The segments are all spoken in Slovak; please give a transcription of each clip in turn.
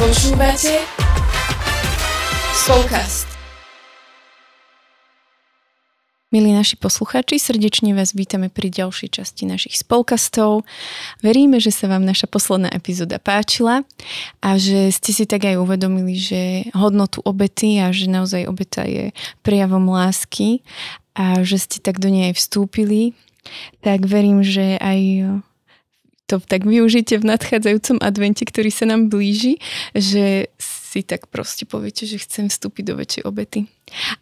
Počúvate Spolkast. Milí naši poslucháči, srdečne vás vítame pri ďalšej časti našich spolkastov. Veríme, že sa vám naša posledná epizóda páčila a že ste si tak aj uvedomili, že hodnotu obety a že naozaj obeta je prejavom lásky a že ste tak do nej vstúpili. Tak verím, že aj to tak využite v nadchádzajúcom advente, ktorý sa nám blíži, že si tak proste poviete, že chcem vstúpiť do väčšej obety.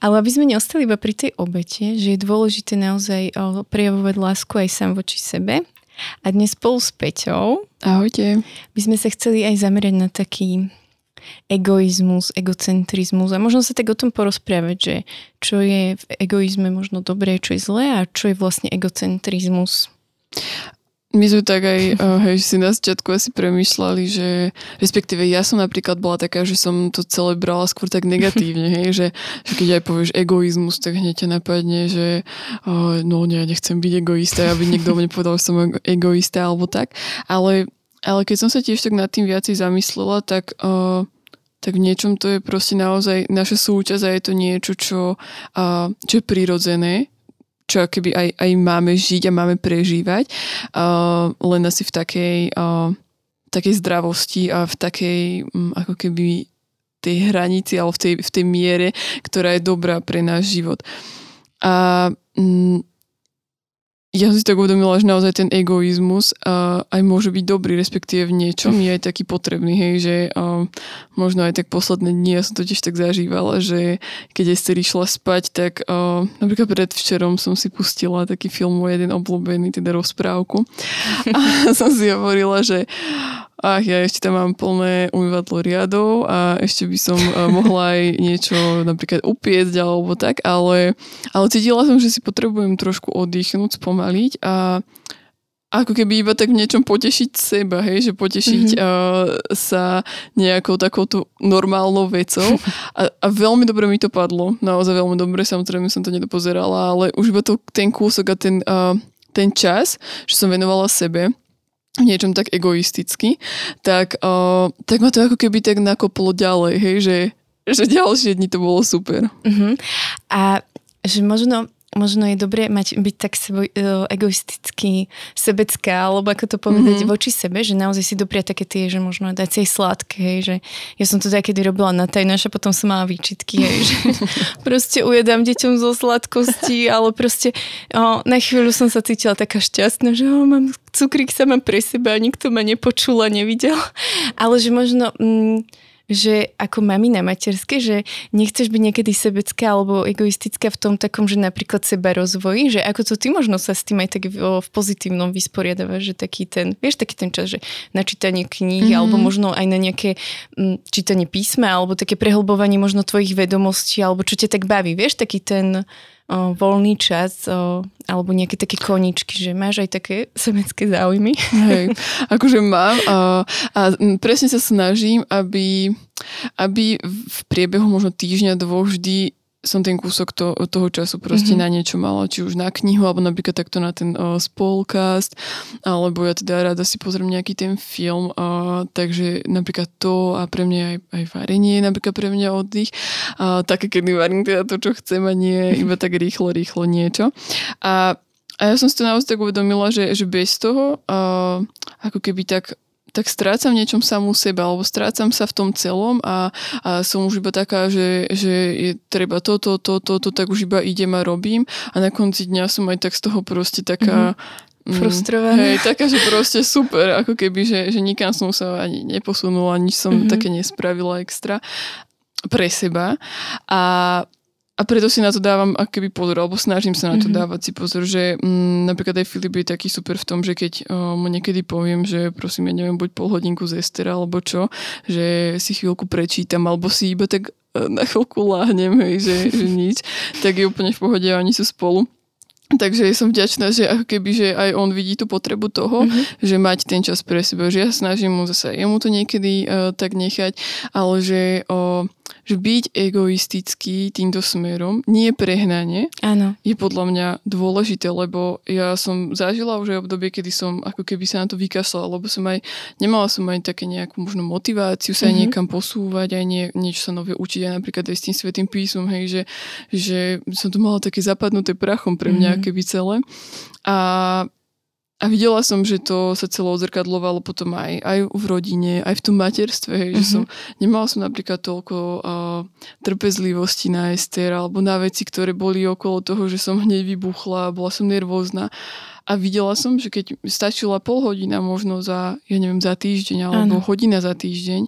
Ale aby sme neostali iba pri tej obete, že je dôležité naozaj prejavovať lásku aj sám voči sebe. A dnes spolu s Peťou Ahojte. by sme sa chceli aj zamerať na taký egoizmus, egocentrizmus a možno sa tak o tom porozprávať, že čo je v egoizme možno dobré, čo je zlé a čo je vlastne egocentrizmus. My sme tak aj, uh, hej, si na začiatku asi premyšľali, že respektíve ja som napríklad bola taká, že som to celé brala skôr tak negatívne, hej, že, že keď aj povieš egoizmus, tak hneď ťa napadne, že uh, no ja nechcem byť egoista, aby niekto mne povedal, že som egoista alebo tak, ale, ale keď som sa tiež tak nad tým viacej zamyslela, tak uh, tak v niečom to je proste naozaj naša súťaž a je to niečo, čo, uh, čo je prirodzené, čo keby aj, aj máme žiť a máme prežívať, uh, len asi v takej, uh, takej zdravosti a v takej um, ako keby tej hranici alebo v tej, v tej miere, ktorá je dobrá pre náš život. A um, ja som si tak uvedomila, že naozaj ten egoizmus uh, aj môže byť dobrý, respektíve v niečom je aj taký potrebný, hej, že uh, možno aj tak posledné dni, ja som to tiež tak zažívala, že keď Ester išla spať, tak uh, napríklad predvčerom som si pustila taký film môj jeden obľúbený, teda rozprávku. A som si hovorila, že ach, ja ešte tam mám plné umývadlo riadov a ešte by som uh, mohla aj niečo napríklad upiecť alebo tak, ale, ale cítila som, že si potrebujem trošku oddychnúť, spomaliť a ako keby iba tak v niečom potešiť seba, hej, že potešiť mm-hmm. uh, sa nejakou takouto normálnou vecou. A, a veľmi dobre mi to padlo, naozaj veľmi dobre, samozrejme som to nedopozerala, ale už iba to, ten kúsok a ten, uh, ten čas, že som venovala sebe, niečom tak egoisticky, tak, uh, tak ma to ako keby tak nakoplo ďalej, hej, že, že ďalšie dni to bolo super. Uh-huh. A že možno možno je dobré mať, byť tak uh, egoistický, sebecká, alebo ako to povedať mm-hmm. voči sebe, že naozaj si dopriať také tie, že možno dať si aj sladké, hej, že ja som to kedy robila na tajnáš a potom som mala výčitky, hej, že proste ujedám deťom zo sladkosti, ale proste o, na chvíľu som sa cítila taká šťastná, že o, mám cukrík sama pre seba a nikto ma nepočul a nevidel, ale že možno... Mm, že ako mami na materské, že nechceš byť niekedy sebecká alebo egoistická v tom takom, že napríklad seba rozvoji, že ako to ty možno sa s tým aj tak v, v pozitívnom vysporiadávaš, že taký ten, vieš, taký ten čas, že na čítanie kníh mm-hmm. alebo možno aj na nejaké m, čítanie písma alebo také prehlbovanie možno tvojich vedomostí alebo čo ťa tak baví, vieš, taký ten o, voľný čas o, alebo nejaké také koničky, že máš aj také semecké záujmy? Hej, akože mám a, a presne sa snažím, aby, aby v priebehu možno týždňa, dvoch vždy som ten kúsok to, toho času proste mm-hmm. na niečo mala, či už na knihu, alebo napríklad takto na ten uh, spolcast, alebo ja teda rada si pozriem nejaký ten film, uh, takže napríklad to a pre mňa aj, aj varenie je napríklad pre mňa oddych, uh, také kedy varím teda to, čo chcem a nie iba tak rýchlo, rýchlo niečo. A a ja som si to naozaj tak uvedomila, že, že bez toho uh, ako keby tak tak strácam niečom samú seba, alebo strácam sa v tom celom a, a som už iba taká, že, že je treba toto, toto, toto, tak už iba idem a robím a na konci dňa som aj tak z toho proste taká mm-hmm. frustrovaná. Hej, taká, že proste super, ako keby, že, že nikam som sa ani neposunula, nič som mm-hmm. také nespravila extra pre seba a a preto si na to dávam akoby pozor, alebo snažím sa na to mm-hmm. dávať si pozor, že mm, napríklad aj Filip je taký super v tom, že keď mu niekedy poviem, že prosím, ja neviem, buď pol hodinku z Estera, alebo čo, že si chvíľku prečítam, alebo si iba tak uh, na chvíľku láhnem, hej, že, že nič, tak je úplne v pohode a oni sú spolu. Takže som vďačná, že ako keby, že aj on vidí tú potrebu toho, mm-hmm. že mať ten čas pre seba. Že ja snažím mu zase jemu to niekedy uh, tak nechať, ale že, uh, že byť egoistický týmto smerom, nie prehnanie, Áno. je podľa mňa dôležité, lebo ja som zažila už aj obdobie, kedy som ako keby sa na to vykasala, lebo som aj, nemala som aj také nejakú možno motiváciu sa mm-hmm. niekam posúvať, aj nie, niečo sa nové učiť, aj napríklad aj s tým svetým písmom, hej, že, že som to mala také zapadnuté prachom pre mňa mm-hmm. keby celé. A a videla som, že to sa celo odzrkadlovalo potom aj, aj v rodine, aj v tom materstve, hej, mm-hmm. že som, nemala som napríklad toľko uh, trpezlivosti na Ester alebo na veci, ktoré boli okolo toho, že som hneď vybuchla, bola som nervózna. A videla som, že keď stačila pol hodina možno za, ja neviem, za týždeň alebo ano. hodina za týždeň,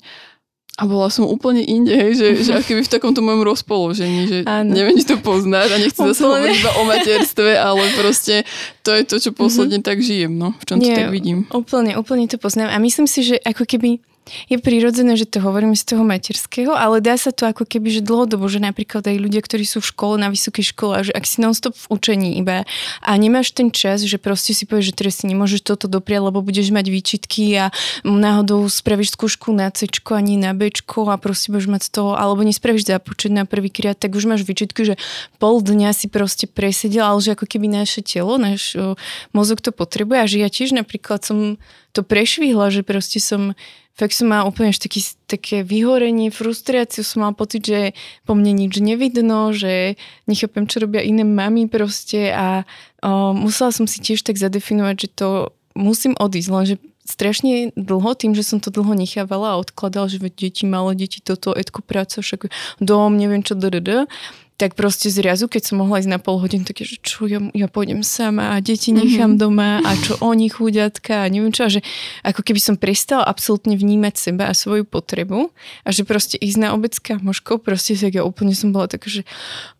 a bola som úplne inde, hej, že, že keby v takomto mojom rozpoložení, že ano. neviem, či to poznáš a nechcem zase hovoriť iba o materstve, ale proste to je to, čo posledne mm-hmm. tak žijem, no, v čom Nie, to tak vidím. Úplne, úplne to poznám a myslím si, že ako keby je prirodzené, že to hovoríme z toho materského, ale dá sa to ako keby, že dlhodobo, že napríklad aj ľudia, ktorí sú v škole, na vysokej škole, a že ak si non-stop v učení iba a nemáš ten čas, že proste si povieš, že teraz si nemôžeš toto dopriať, lebo budeš mať výčitky a náhodou spravíš skúšku na C ani na B a proste budeš mať z toho, alebo nespravíš započet na prvý krát, tak už máš výčitky, že pol dňa si proste presedel, ale že ako keby naše telo, náš mozog to potrebuje a že ja tiež napríklad som to prešvihla, že proste som fakt som mala úplne taký, také vyhorenie, frustráciu, som mala pocit, že po mne nič nevidno, že nechápem, čo robia iné mami proste a o, musela som si tiež tak zadefinovať, že to musím odísť, lenže strašne dlho, tým, že som to dlho nechávala a odkladala, že deti, malé deti, toto, etko práca, však dom, neviem čo, ddd, tak proste zrazu, keď som mohla ísť na pol hodinu, také, že čo, ja, ja pôjdem sama a deti nechám mm-hmm. doma a čo oni chudiatka a neviem čo. A že ako keby som prestala absolútne vnímať seba a svoju potrebu a že proste ísť na obec kamoškou, proste tak ja úplne som bola taká, že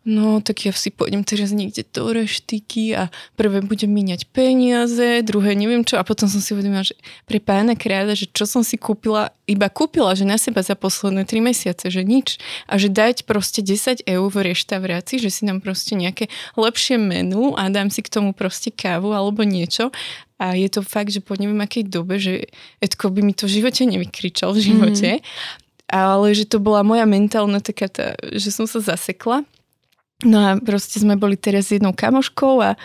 no tak ja si pôjdem teraz niekde do reštiky a prvé budem míňať peniaze, druhé neviem čo a potom som si uvedomila, že pre pána kráľa, že čo som si kúpila, iba kúpila, že na seba za posledné tri mesiace, že nič a že dať proste 10 eur v reštaurácii, že si dám proste nejaké lepšie menu a dám si k tomu proste kávu alebo niečo. A je to fakt, že po neviem akej dobe, že Edko by mi to v živote nevykričal v živote. Mm. Ale že to bola moja mentálna taká, tá, že som sa zasekla. No a proste sme boli teraz jednou kamoškou a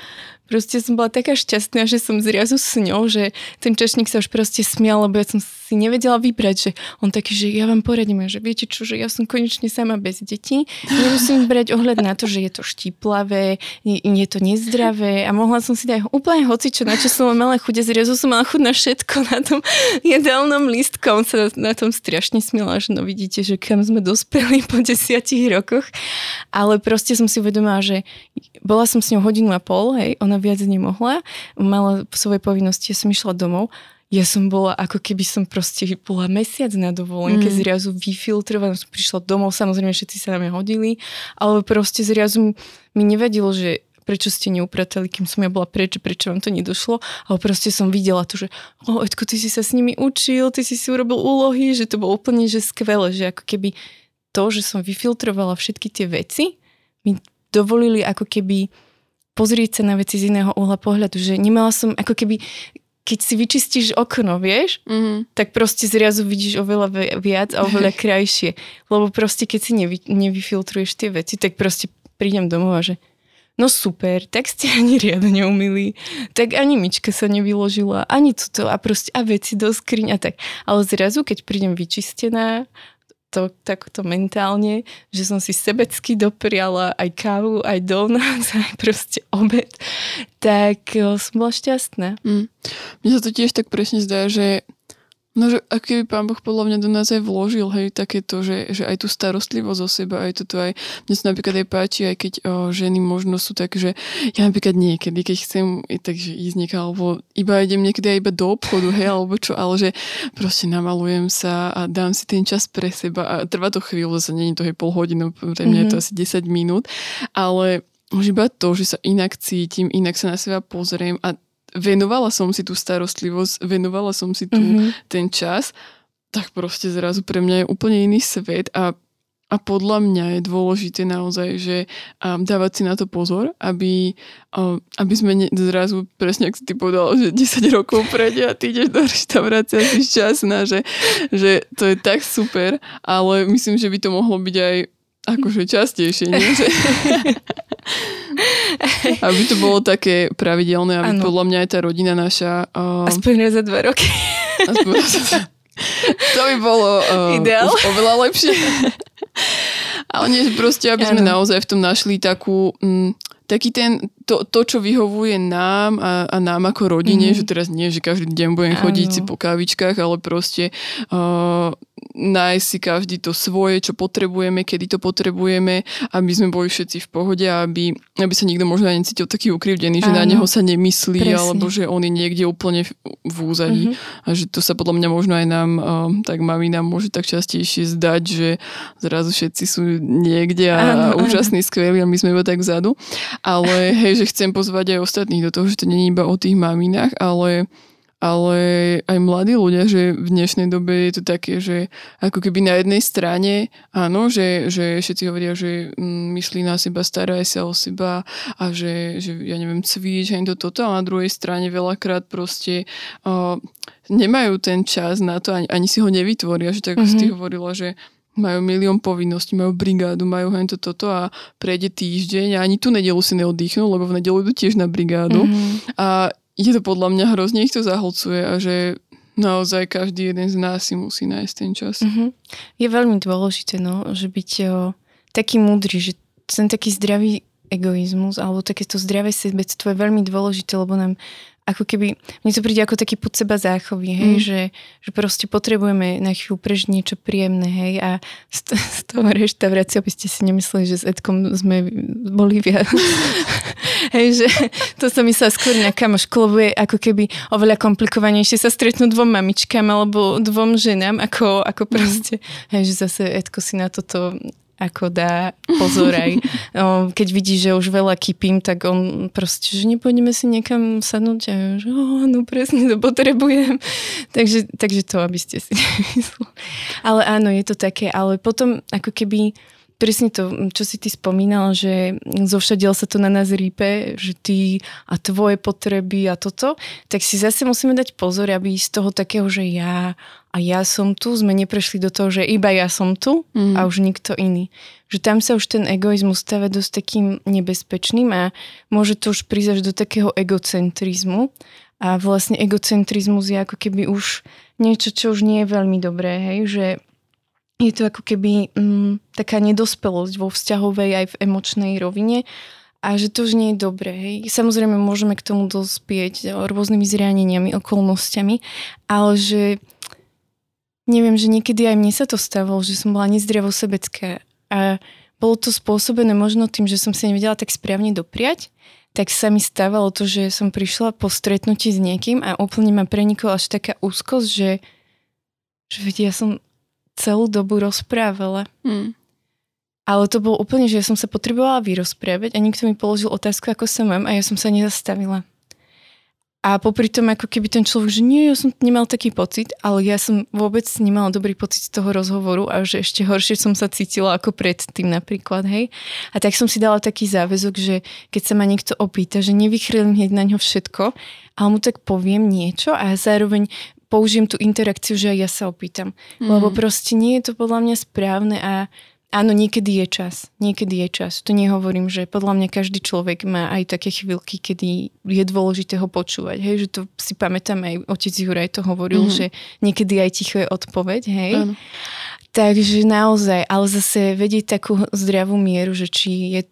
Proste som bola taká šťastná, že som zrazu s ňou, že ten čašník sa už proste smial, lebo ja som si nevedela vybrať, že on taký, že ja vám poradím, že viete čo, že ja som konečne sama bez detí, nemusím brať ohľad na to, že je to štíplavé, je, je to nezdravé a mohla som si dať úplne hoci, čo na čo som mala chuť a zrazu som mala chuť na všetko na tom jedálnom lístku. On sa na tom strašne smiela, že no vidíte, že kam sme dospeli po desiatich rokoch, ale proste som si uvedomila, že bola som s ňou hodinu a pol, hej, ona ona viac nemohla, mala svoje povinnosti, ja som išla domov ja som bola, ako keby som proste bola mesiac na dovolenke, mm. zrazu vyfiltrovaná, som prišla domov, samozrejme všetci sa na mňa hodili, ale proste zrazu mi nevadilo, že prečo ste neupratali, kým som ja bola preč, prečo vám to nedošlo, ale proste som videla to, že o, Edko, ty si sa s nimi učil, ty si si urobil úlohy, že to bolo úplne že skvelé, že ako keby to, že som vyfiltrovala všetky tie veci, mi dovolili ako keby pozrieť sa na veci z iného uhla pohľadu, že nemala som ako keby keď si vyčistíš okno, vieš, mm-hmm. tak proste zrazu vidíš oveľa viac a oveľa krajšie. Lebo proste keď si nevy, nevyfiltruješ tie veci, tak proste prídem domov a že no super, tak ste ani riadne umili, tak ani myčka sa nevyložila, ani toto a proste a veci do skriň a tak. Ale zrazu, keď prídem vyčistená to takto mentálne, že som si sebecky dopriala aj kávu, aj donut, aj proste obed, tak som bola šťastná. Mm. Mne sa to tiež tak presne zdá, že No, že aký by pán Boh podľa mňa do nás aj vložil, hej, takéto, že, že aj tú starostlivosť o seba, aj toto aj, mne sa napríklad aj páči, aj keď o, ženy možno sú tak, že ja napríklad niekedy, keď chcem takže ísť niekam, alebo iba idem niekedy aj iba do obchodu, hej, alebo čo, ale že proste namalujem sa a dám si ten čas pre seba a trvá to chvíľu, zase nie je to hej pol hodinu, pre mňa mm-hmm. je to mhm. asi 10 minút, ale už iba to, že sa inak cítim, inak sa na seba pozriem a venovala som si tú starostlivosť, venovala som si tu mm-hmm. ten čas, tak proste zrazu pre mňa je úplne iný svet a a podľa mňa je dôležité naozaj, že um, dávať si na to pozor, aby, um, aby sme ne, zrazu, presne ako si ty povedal, že 10 rokov prejde a ty ideš do reštaurácie a si šťastná, že, že to je tak super, ale myslím, že by to mohlo byť aj akože častejšie, nie? Že... aby to bolo také pravidelné, aby ano. podľa mňa aj tá rodina naša... Uh... Aspoň raz za dva roky. Aspoň raz za... To by bolo uh, Ideál. už oveľa lepšie. Ale nie, proste, aby sme naozaj v tom našli takú... Mm, taký ten, to, to, čo vyhovuje nám a, a nám ako rodine, mm-hmm. že teraz nie, že každý deň budem chodiť si po kávičkách, ale proste uh, nájsť si každý to svoje, čo potrebujeme, kedy to potrebujeme, aby sme boli všetci v pohode a aby, aby sa nikto možno aj necítil taký ukrivdený, že Áno. na neho sa nemyslí, Presne. alebo že on je niekde úplne v, v úzadí. Mm-hmm. A že to sa podľa mňa možno aj nám, uh, tak mami nám môže tak častejšie zdať, že zrazu všetci sú niekde a, a úžasní, skvelí a my sme iba tak vzadu. Ale hej, že chcem pozvať aj ostatných do toho, že to nie je iba o tých maminách, ale ale aj mladí ľudia, že v dnešnej dobe je to také, že ako keby na jednej strane, áno, že, že všetci hovoria, že mm, myslí na seba, staraj sa o seba a že, že ja neviem, cvič, aj to, toto, a na druhej strane veľakrát proste uh, nemajú ten čas na to, ani, ani si ho nevytvoria, že tak mm-hmm. si mhm. hovorila, že majú milión povinností, majú brigádu, majú hento toto a prejde týždeň a ani tu nedelu si neoddychnú, lebo v nedelu idú tiež na brigádu. Mm-hmm. A je to podľa mňa hrozne ich to zahlcuje a že naozaj každý jeden z nás si musí nájsť ten čas. Mm-hmm. Je veľmi dôležité, no, že byť o, taký múdry, že ten taký zdravý egoizmus alebo takéto zdravé sebectvo je veľmi dôležité, lebo nám ako keby, mne to príde ako taký pod seba záchovy, hej, mm. že, že proste potrebujeme na chvíľu prežiť niečo príjemné, hej, a z, z toho reštaurácie, aby ste si nemysleli, že s Edkom sme boli viac. hej, že to sa myslela skôr na kamošku, lebo je ako keby oveľa komplikovanejšie sa stretnúť dvom mamičkám alebo dvom ženám, ako, ako proste, mm. hej, že zase Edko si na toto ako dá pozor aj. Keď vidí, že už veľa kypím, tak on proste, že nepôjdeme si niekam sadnúť a že oh, no presne to potrebujem. takže, takže to, aby ste si nemysleli. Ale áno, je to také, ale potom ako keby presne to, čo si ty spomínal, že zovšadiel sa to na nás rípe, že ty a tvoje potreby a toto, tak si zase musíme dať pozor, aby z toho takého, že ja a ja som tu, sme neprešli do toho, že iba ja som tu mm. a už nikto iný. Že tam sa už ten egoizmus stáva dosť takým nebezpečným a môže to už prísť až do takého egocentrizmu. A vlastne egocentrizmus je ako keby už niečo, čo už nie je veľmi dobré, hej, že je to ako keby mm, taká nedospelosť vo vzťahovej aj v emočnej rovine a že to už nie je dobré. Hej. Samozrejme môžeme k tomu dospieť rôznymi zraneniami, okolnostiami, ale že neviem, že niekedy aj mne sa to stávalo, že som bola nezdravo sebecká a bolo to spôsobené možno tým, že som si nevedela tak správne dopriať, tak sa mi stávalo to, že som prišla po stretnutí s niekým a úplne ma prenikla až taká úzkosť, že, že vedia, ja som celú dobu rozprávala. Hmm. Ale to bolo úplne, že ja som sa potrebovala vyrozprávať a niekto mi položil otázku, ako sa mám a ja som sa nezastavila. A popri tom, ako keby ten človek, že nie, ja som nemal taký pocit, ale ja som vôbec nemala dobrý pocit z toho rozhovoru a že ešte horšie som sa cítila ako predtým napríklad, hej. A tak som si dala taký záväzok, že keď sa ma niekto opýta, že nevychrylím hneď na ňo všetko, ale mu tak poviem niečo a zároveň použijem tú interakciu, že aj ja sa opýtam. Mm. Lebo proste nie je to podľa mňa správne a áno, niekedy je čas. Niekedy je čas. To nehovorím, že podľa mňa každý človek má aj také chvíľky, kedy je dôležité ho počúvať. Hej, že to si pamätám aj otec Juraj to hovoril, mm. že niekedy aj ticho je odpoveď. Hej. Mm. Takže naozaj, ale zase vedieť takú zdravú mieru, že či je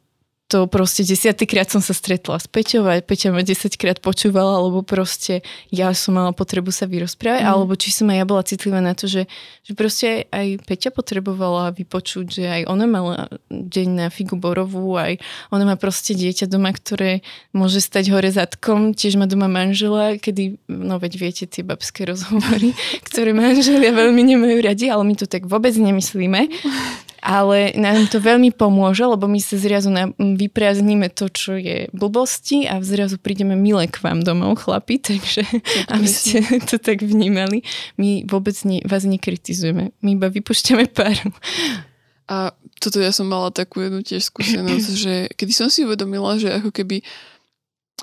to proste desiatýkrát som sa stretla s Peťou a Peťa ma desaťkrát počúvala, alebo proste ja som mala potrebu sa vyrozprávať, mm. alebo či som aj ja bola citlivá na to, že, že proste aj Peťa potrebovala vypočuť, že aj ona mala deň na figu borovú, aj ona má proste dieťa doma, ktoré môže stať hore zadkom, tiež má doma manžela, kedy, no veď viete tie babské rozhovory, ktoré manželia veľmi nemajú radi, ale my to tak vôbec nemyslíme ale nám to veľmi pomôže, lebo my sa zrazu na, vyprázdnime to, čo je blbosti a zrazu prídeme milé k vám domov, chlapi, takže aby ste to tak vnímali. My vôbec ne, vás nekritizujeme, my iba vypušťame páru. A toto ja som mala takú jednu tiež skúsenosť, že kedy som si uvedomila, že ako keby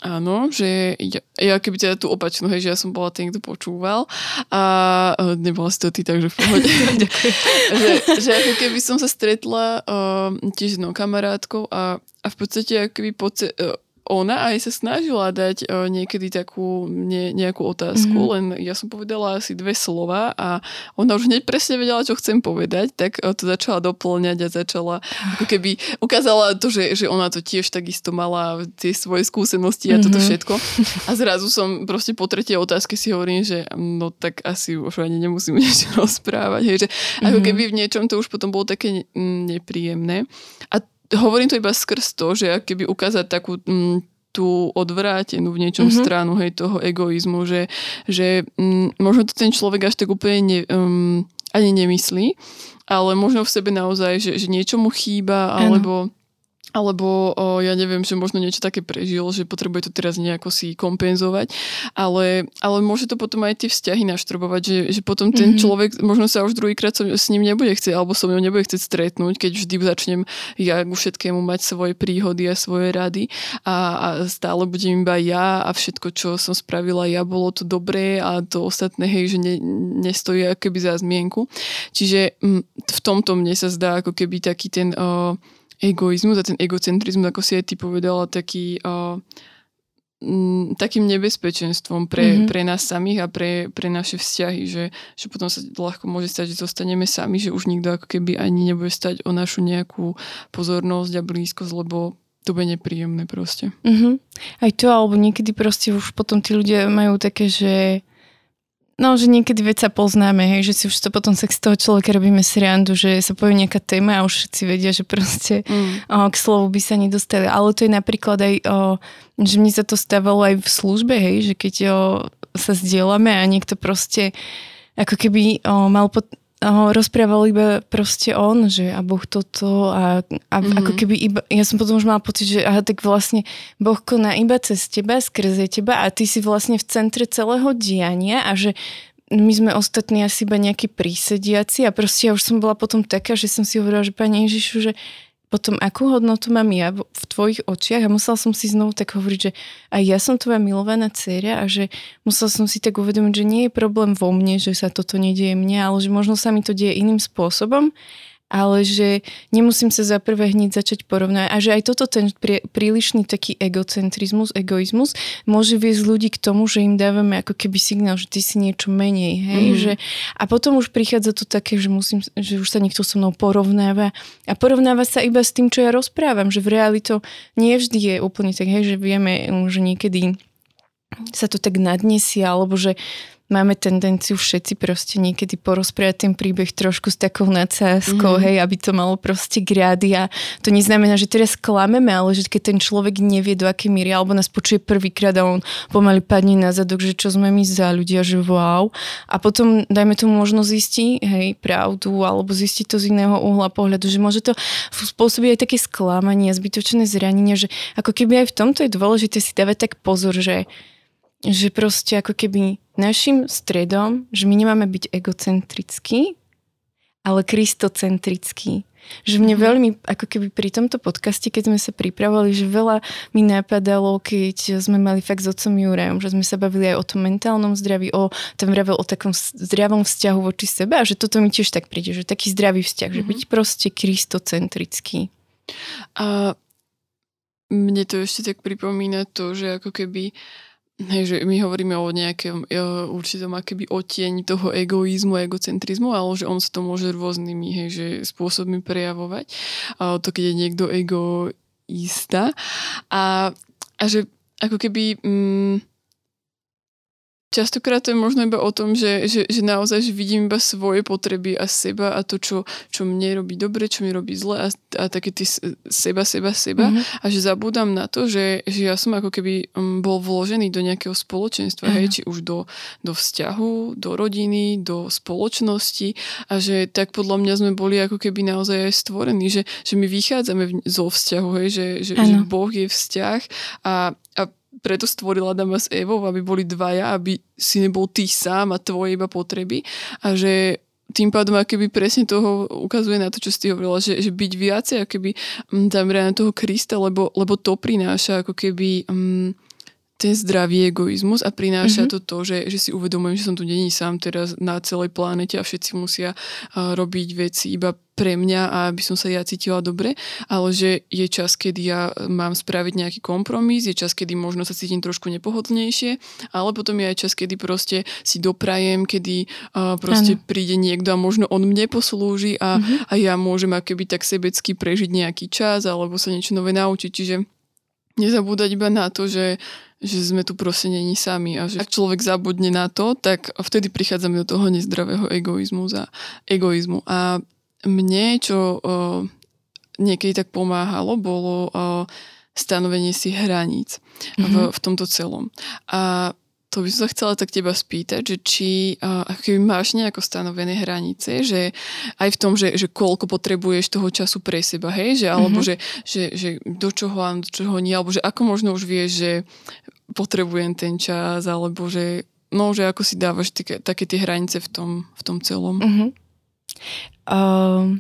áno, že ja, ja keby teda tú opačnú, hej, že ja som bola ten, kto počúval a uh, nebola si to ty, takže v pohode. že, že ako keby som sa stretla uh, tiež s jednou kamarátkou a, a v podstate ako keby poce, uh, ona aj sa snažila dať uh, niekedy takú ne, nejakú otázku, mm-hmm. len ja som povedala asi dve slova a ona už hneď presne vedela, čo chcem povedať, tak uh, to začala doplňať a začala ako keby ukázala to, že, že ona to tiež takisto mala tie svoje skúsenosti a mm-hmm. toto mhm. všetko. A zrazu som proste po tretej otázke si hovorím, že no tak asi už ani nemusím niečo rozprávať. Hej, že mm-hmm. ako mhm. keby v niečom to už potom bolo také nepríjemné. A hovorím to iba skrz to, že keby ukázať takú m, mm, tú odvrátenú v niečom mm-hmm. stranu hej, toho egoizmu, že, že m, mm, možno to ten človek až tak úplne ne, um, ani nemyslí, ale možno v sebe naozaj, že, že niečo mu chýba, alebo alebo o, ja neviem, že možno niečo také prežil, že potrebuje to teraz nejako si kompenzovať, ale, ale môže to potom aj tie vzťahy naštrbovať, že, že potom ten mm-hmm. človek možno sa už druhýkrát s ním nebude chcieť, alebo so mnou nebude chcieť stretnúť, keď vždy začnem ja ku všetkému mať svoje príhody a svoje rady a, a stále budem iba ja a všetko, čo som spravila ja, bolo to dobré a to ostatné, hej, že ne, nestojí akoby za zmienku. Čiže m, v tomto mne sa zdá ako keby taký ten... O, egoizmus a ten egocentrizmus, ako si aj ty povedala, taký, uh, m, takým nebezpečenstvom pre, mm-hmm. pre nás samých a pre, pre naše vzťahy, že, že potom sa ľahko môže stať, že zostaneme sami, že už nikto ako keby ani nebude stať o našu nejakú pozornosť a blízkosť, lebo to bude nepríjemné proste. Mm-hmm. Aj to, alebo niekedy proste už potom tí ľudia majú také, že No, že niekedy veď sa poznáme, hej, že si už to potom sa z toho človeka robíme srandu, že sa povie nejaká téma a už všetci vedia, že proste mm. o, k slovu by sa nedostali. Ale to je napríklad aj, o, že mne sa to stávalo aj v službe, hej, že keď o, sa zdieľame a niekto proste ako keby o, mal pot, ho rozprával iba proste on, že a Boh toto a, a mm-hmm. ako keby iba, ja som potom už mala pocit, že aha, tak vlastne Boh koná iba cez teba, skrze teba a ty si vlastne v centre celého diania a že my sme ostatní asi iba nejakí prísediaci a proste ja už som bola potom taká, že som si hovorila, že Pane Ježišu, že potom akú hodnotu mám ja v tvojich očiach? A musela som si znovu tak hovoriť, že aj ja som tvoja milovaná dcéra a že musela som si tak uvedomiť, že nie je problém vo mne, že sa toto nedieje mne, ale že možno sa mi to deje iným spôsobom ale že nemusím sa za prvé hneď začať porovnať a že aj toto ten prí, prílišný taký egocentrizmus, egoizmus môže viesť ľudí k tomu, že im dávame ako keby signál, že ty si niečo menej, hej, mm. že a potom už prichádza to také, že musím, že už sa niekto so mnou porovnáva a porovnáva sa iba s tým, čo ja rozprávam, že v realite nie vždy je úplne tak, hej, že vieme, že niekedy sa to tak nadnesie, alebo že máme tendenciu všetci proste niekedy porozprávať ten príbeh trošku s takou nadsázkou, mm. hej, aby to malo proste grády a to neznamená, že teraz klameme, ale že keď ten človek nevie do akej míry, alebo nás počuje prvýkrát a on pomaly padne na zadok, že čo sme my za ľudia, že wow. A potom dajme tomu možno zistiť, hej, pravdu, alebo zistiť to z iného uhla pohľadu, že môže to spôsobiť aj také sklamanie, zbytočné zranenie, že ako keby aj v tomto je dôležité si dávať tak pozor, že že proste ako keby našim stredom, že my nemáme byť egocentrickí, ale kristocentrický. Že mne mm-hmm. veľmi, ako keby pri tomto podcaste, keď sme sa pripravovali, že veľa mi napadalo, keď sme mali fakt s otcom Jurajom, že sme sa bavili aj o tom mentálnom zdraví, o, tam vravel o takom zdravom vzťahu voči sebe a že toto mi tiež tak príde, že taký zdravý vzťah, mm-hmm. že byť proste kristocentrický. A mne to ešte tak pripomína to, že ako keby uh, Hej, my hovoríme o nejakom uh, určitom akéby oteň toho egoizmu, egocentrizmu, ale že on sa to môže rôznymi hej, že spôsobmi prejavovať. A to, keď je niekto egoista. A, a že ako keby... Mm, Častokrát to je možno iba o tom, že, že, že naozaj že vidím iba svoje potreby a seba a to, čo, čo mne robí dobre, čo mi robí zle a, a také ty seba, seba, seba mm-hmm. a že zabúdam na to, že, že ja som ako keby um, bol vložený do nejakého spoločenstva, mm-hmm. hej, či už do, do vzťahu, do rodiny, do spoločnosti a že tak podľa mňa sme boli ako keby naozaj aj stvorení, že, že my vychádzame v, zo vzťahu, hej, že, že, že Boh je vzťah a, a preto stvorila Adama s Evou, aby boli dvaja, aby si nebol ty sám a tvoje iba potreby. A že tým pádom akoby presne toho ukazuje na to, čo si hovorila, že, že byť viacej akoby mm, zamerané na toho Krista, lebo, lebo to prináša ako keby um, ten zdravý egoizmus a prináša mm-hmm. to to, že, že si uvedomujem, že som tu není sám teraz na celej planete a všetci musia uh, robiť veci iba pre mňa a aby som sa ja cítila dobre, ale že je čas, kedy ja mám spraviť nejaký kompromis, je čas, kedy možno sa cítim trošku nepohodlnejšie, ale potom je aj čas, kedy proste si doprajem, kedy uh, proste ano. príde niekto a možno on mne poslúži a, mm-hmm. a ja môžem akoby tak sebecky prežiť nejaký čas alebo sa niečo nové naučiť, čiže nezabúdať iba na to, že že sme tu proste není sami a že ak človek zabudne na to, tak vtedy prichádzame do toho nezdravého egoizmu a egoizmu. A mne, čo o, niekedy tak pomáhalo, bolo o, stanovenie si hraníc mm-hmm. v, mhm. v tomto celom. A to by som sa chcela tak teba spýtať, že či keby máš nejako stanovené hranice, že aj v tom, že, že koľko potrebuješ toho času pre seba, hej, že alebo mm-hmm. že, že, že do čoho áno, do čoho nie, alebo že ako možno už vieš, že potrebujem ten čas, alebo že, no, že ako si dávaš také, také tie hranice v tom, v tom celom. Mm-hmm. Um,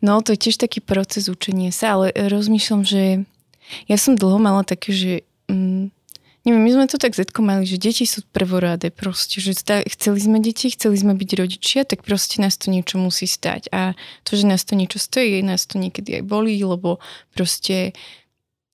no, to je tiež taký proces učenia sa, ale rozmýšľam, že ja som dlho mala také, že um, neviem, my sme to tak zetko mali, že deti sú prvoráde proste, že stá, chceli sme deti, chceli sme byť rodičia, tak proste nás to niečo musí stať. A to, že nás to niečo stojí, nás to niekedy aj bolí, lebo proste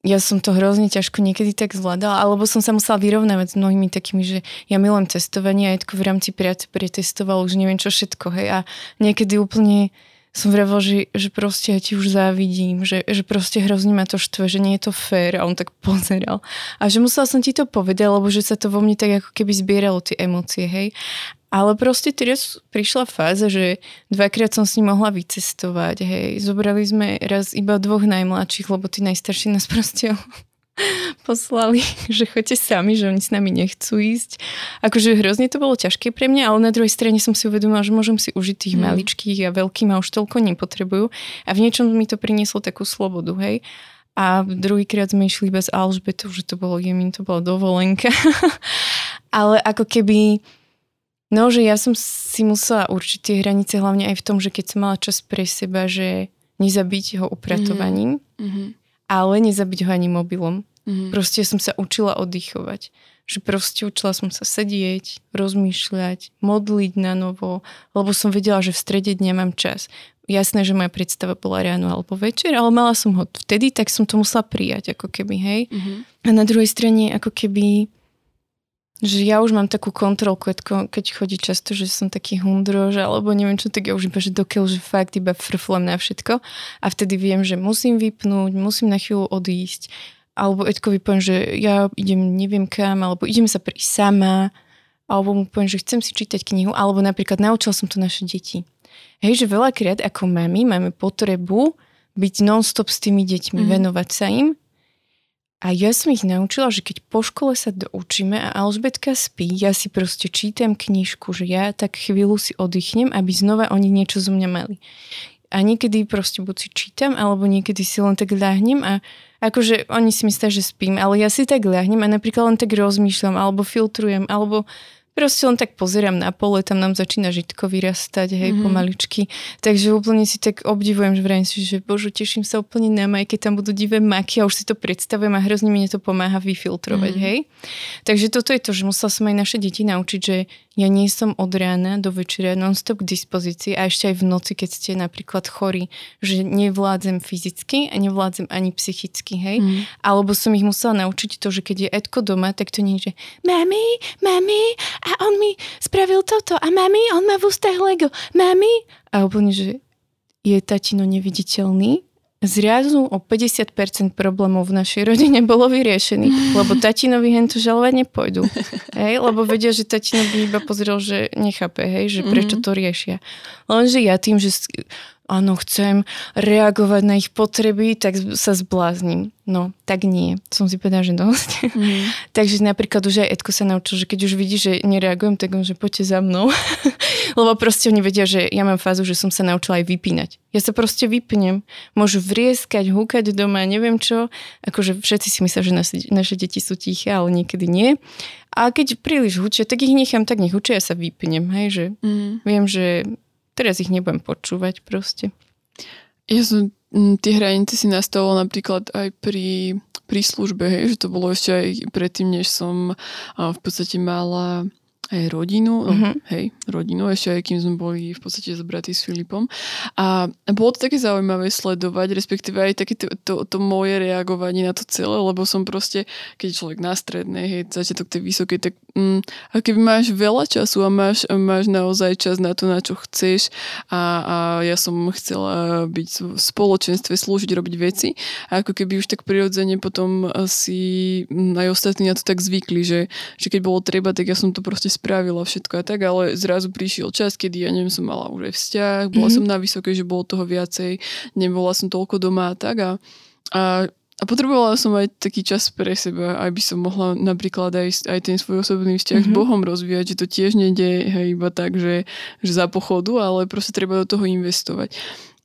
ja som to hrozne ťažko niekedy tak zvládala, alebo som sa musela vyrovnávať s mnohými takými, že ja milujem testovanie a Edko v rámci práce pretestoval už neviem čo všetko, hej, a niekedy úplne som vravel, že, že proste ja ti už závidím, že, že proste hrozne ma to štve, že nie je to fér a on tak pozeral. A že musela som ti to povedať, lebo že sa to vo mne tak ako keby zbieralo tie emócie, hej. Ale proste teraz prišla fáza, že dvakrát som s ním mohla vycestovať, hej. Zobrali sme raz iba dvoch najmladších, lebo tí najstarší nás proste poslali, že choďte sami, že oni s nami nechcú ísť. Akože hrozne to bolo ťažké pre mňa, ale na druhej strane som si uvedomila, že môžem si užiť tých mm. maličkých a veľkých ma už toľko nepotrebujú. A v niečom mi to prinieslo takú slobodu, hej. A druhýkrát sme išli bez Alžbetu, že to bolo jemín, to bola dovolenka. ale ako keby, no, že ja som si musela určiť tie hranice, hlavne aj v tom, že keď som mala čas pre seba, že nezabiť ho upratovaním. Mm-hmm ale nezabiť ho ani mobilom. Mm-hmm. Proste som sa učila oddychovať. Že proste učila som sa sedieť, rozmýšľať, modliť na novo, lebo som vedela, že v strede dňa mám čas. Jasné, že moja predstava bola ráno alebo večer, ale mala som ho vtedy, tak som to musela prijať, ako keby, hej. Mm-hmm. A na druhej strane, ako keby že ja už mám takú kontrolku, keď chodí často, že som taký hundrož, alebo neviem čo, tak ja už iba, že dokiaľ, že fakt iba frflem na všetko a vtedy viem, že musím vypnúť, musím na chvíľu odísť, alebo Edkovi poviem, že ja idem neviem kam, alebo idem sa prísť sama, alebo mu poviem, že chcem si čítať knihu, alebo napríklad naučil som to naše deti. Hej, že veľakrát ako mami máme potrebu byť non-stop s tými deťmi, mm-hmm. venovať sa im a ja som ich naučila, že keď po škole sa doučíme a Alžbetka spí, ja si proste čítam knižku, že ja tak chvíľu si oddychnem, aby znova oni niečo zo mňa mali. A niekedy proste buď si čítam, alebo niekedy si len tak ľahnem a akože oni si myslia, že spím, ale ja si tak ľahnem a napríklad len tak rozmýšľam, alebo filtrujem, alebo Proste len tak pozerám na pole, tam nám začína žitko vyrastať, hej, mm-hmm. pomaličky. Takže úplne si tak obdivujem, že vrajím si, že bože, teším sa úplne na maj, keď tam budú divé maky a už si to predstavujem a hrozne mi to pomáha vyfiltrovať, mm-hmm. hej. Takže toto je to, že musela som aj naše deti naučiť, že ja nie som od rána do večera non-stop k dispozícii a ešte aj v noci, keď ste napríklad chorí, že nevládzem fyzicky a nevládzem ani psychicky, hej. Mm. Alebo som ich musela naučiť to, že keď je Edko doma, tak to nie je, že mami, mami, a on mi spravil toto a mami, on má v ústach Lego, mami. A úplne, že je tatino neviditeľný zrazu o 50% problémov v našej rodine bolo vyriešených, lebo tatinovi hen to žalovať nepôjdu. Hej, lebo vedia, že tatino by iba pozrel, že nechápe, hej, že prečo mhm. to riešia. Lenže ja tým, že áno, chcem reagovať na ich potreby, tak sa zblázním. No, tak nie. Som si povedala, že dosť. Mm. Takže napríklad už aj Edko sa naučil, že keď už vidí, že nereagujem, tak on, že poďte za mnou. Lebo proste oni vedia, že ja mám fázu, že som sa naučila aj vypínať. Ja sa proste vypnem. Môžu vrieskať, húkať doma, neviem čo. Akože všetci si myslia, že naše, naše deti sú tiché, ale niekedy nie. A keď príliš hučia, tak ich nechám, tak nech hučia, ja sa vypnem. Hej, že mm. viem, že Teraz ich nebudem počúvať proste. Ja som tie hranice si nastavila napríklad aj pri pri službe, hej, že to bolo ešte aj predtým, než som v podstate mala aj rodinu, mm-hmm. hej, rodinu, ešte aj kým sme boli v podstate zbratí s Filipom. A bolo to také zaujímavé sledovať, respektíve aj také to, to, to moje reagovanie na to celé, lebo som proste, keď človek na strednej, hej, začiatok tej vysokej, tak mm, a keby máš veľa času a máš, máš naozaj čas na to, na čo chceš a, a ja som chcela byť v spoločenstve, slúžiť, robiť veci a ako keby už tak prirodzene potom si mm, aj ostatní na to tak zvykli, že, že keď bolo treba, tak ja som to proste spravila všetko a tak, ale zrazu prišiel čas, kedy ja neviem, som mala už aj vzťah, bola mm-hmm. som na vysokej, že bolo toho viacej, nebola som toľko doma a tak a, a a potrebovala som aj taký čas pre seba, aby som mohla napríklad aj, aj ten svoj osobný vzťah mm-hmm. s Bohom rozvíjať, že to tiež nejde hej, iba tak, že, že za pochodu, ale proste treba do toho investovať.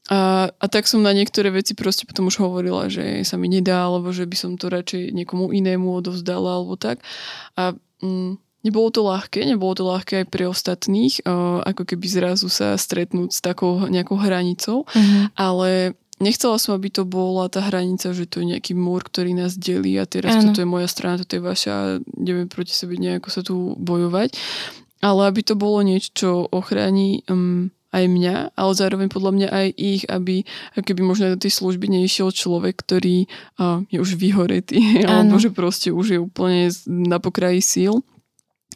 A, a tak som na niektoré veci proste potom už hovorila, že sa mi nedá, alebo že by som to radšej niekomu inému odovzdala, alebo tak. A mm, Nebolo to ľahké, nebolo to ľahké aj pre ostatných, ako keby zrazu sa stretnúť s takou nejakou hranicou, mm-hmm. ale nechcela som, aby to bola tá hranica, že to je nejaký múr, ktorý nás delí a teraz ano. toto je moja strana, toto je vaša a ideme proti sebe nejako sa tu bojovať. Ale aby to bolo niečo, čo ochráni um, aj mňa, ale zároveň podľa mňa aj ich, aby keby možno do tej služby neišiel človek, ktorý uh, je už vyhoretý, alebo že proste už je úplne na pokraji síl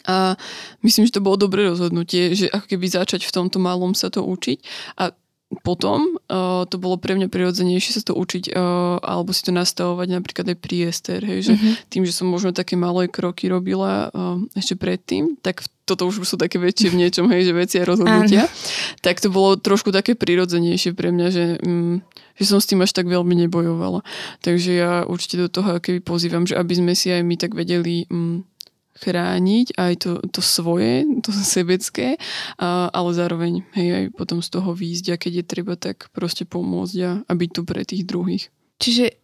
a myslím, že to bolo dobré rozhodnutie, že ako keby začať v tomto malom sa to učiť a potom uh, to bolo pre mňa prirodzenejšie sa to učiť uh, alebo si to nastavovať napríklad aj pri Ester, hej, že mm-hmm. tým, že som možno také malé kroky robila uh, ešte predtým, tak toto už sú také väčšie v niečom, hej, že veci a rozhodnutia, tak to bolo trošku také prirodzenejšie pre mňa, že, um, že som s tým až tak veľmi nebojovala. Takže ja určite do toho keby pozývam, že aby sme si aj my tak vedeli um, chrániť aj to, to svoje, to sebecké, a, ale zároveň hej, aj potom z toho výjsť a keď je treba, tak proste pomôcť a, a byť tu pre tých druhých. Čiže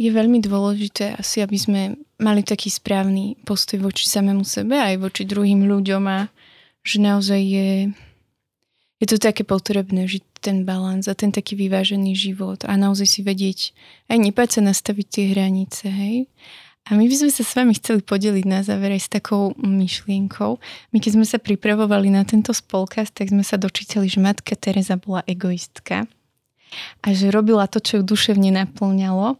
je veľmi dôležité asi, aby sme mali taký správny postoj voči samému sebe aj voči druhým ľuďom a že naozaj je, je to také potrebné, žiť ten balans a ten taký vyvážený život a naozaj si vedieť aj nepáť sa nastaviť tie hranice, hej. A my by sme sa s vami chceli podeliť na záver aj s takou myšlienkou. My keď sme sa pripravovali na tento spolkaz, tak sme sa dočítali, že matka Teresa bola egoistka a že robila to, čo ju duševne naplňalo,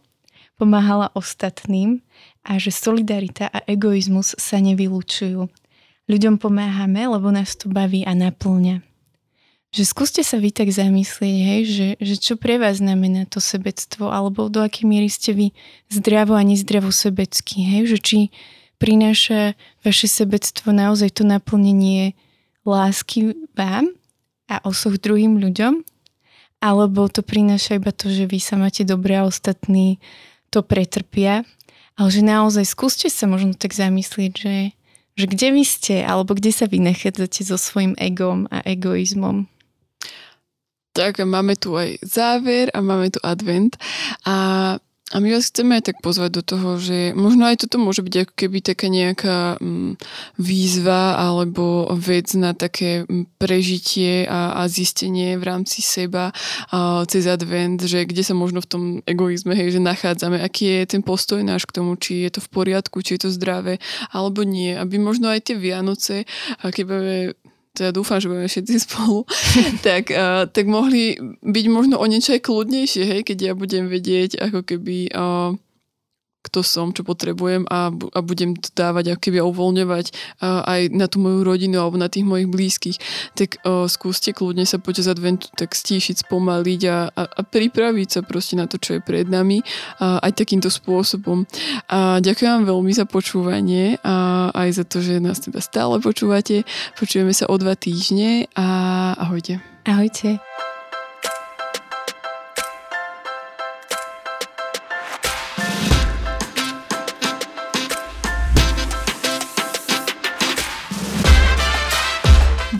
pomáhala ostatným a že solidarita a egoizmus sa nevylučujú. Ľuďom pomáhame, lebo nás to baví a naplňa že skúste sa vy tak zamyslieť, hej, že, že čo pre vás znamená to sebectvo, alebo do akej miery ste vy zdravo a nezdravo sebecký, hej, že či prináša vaše sebectvo naozaj to naplnenie lásky vám a osoch druhým ľuďom, alebo to prináša iba to, že vy sa máte dobré a ostatní to pretrpia, ale že naozaj skúste sa možno tak zamyslieť, že, že kde vy ste, alebo kde sa vy nachádzate so svojím egom a egoizmom. Tak máme tu aj záver a máme tu advent a a my vás chceme aj tak pozvať do toho, že možno aj toto môže byť ako keby taká nejaká mm, výzva alebo vec na také mm, prežitie a, a zistenie v rámci seba a, cez advent, že kde sa možno v tom egoizme, hej, že nachádzame, aký je ten postoj náš k tomu, či je to v poriadku, či je to zdravé alebo nie. Aby možno aj tie Vianoce, keď teda dúfam, že budeme všetci spolu, tak, uh, tak mohli byť možno o niečo aj kľudnejšie, hej, keď ja budem vedieť ako keby uh, kto som, čo potrebujem a, a budem to dávať ako keby uvoľňovať uh, aj na tú moju rodinu alebo na tých mojich blízkych, tak uh, skúste kľudne sa počas adventu tak stíšiť, spomaliť a, a, a pripraviť sa proste na to, čo je pred nami uh, aj takýmto spôsobom. A ďakujem vám veľmi za počúvanie a aj za to, že nás teda stále počúvate. Počujeme sa o dva týždne a ahojte. Ahojte.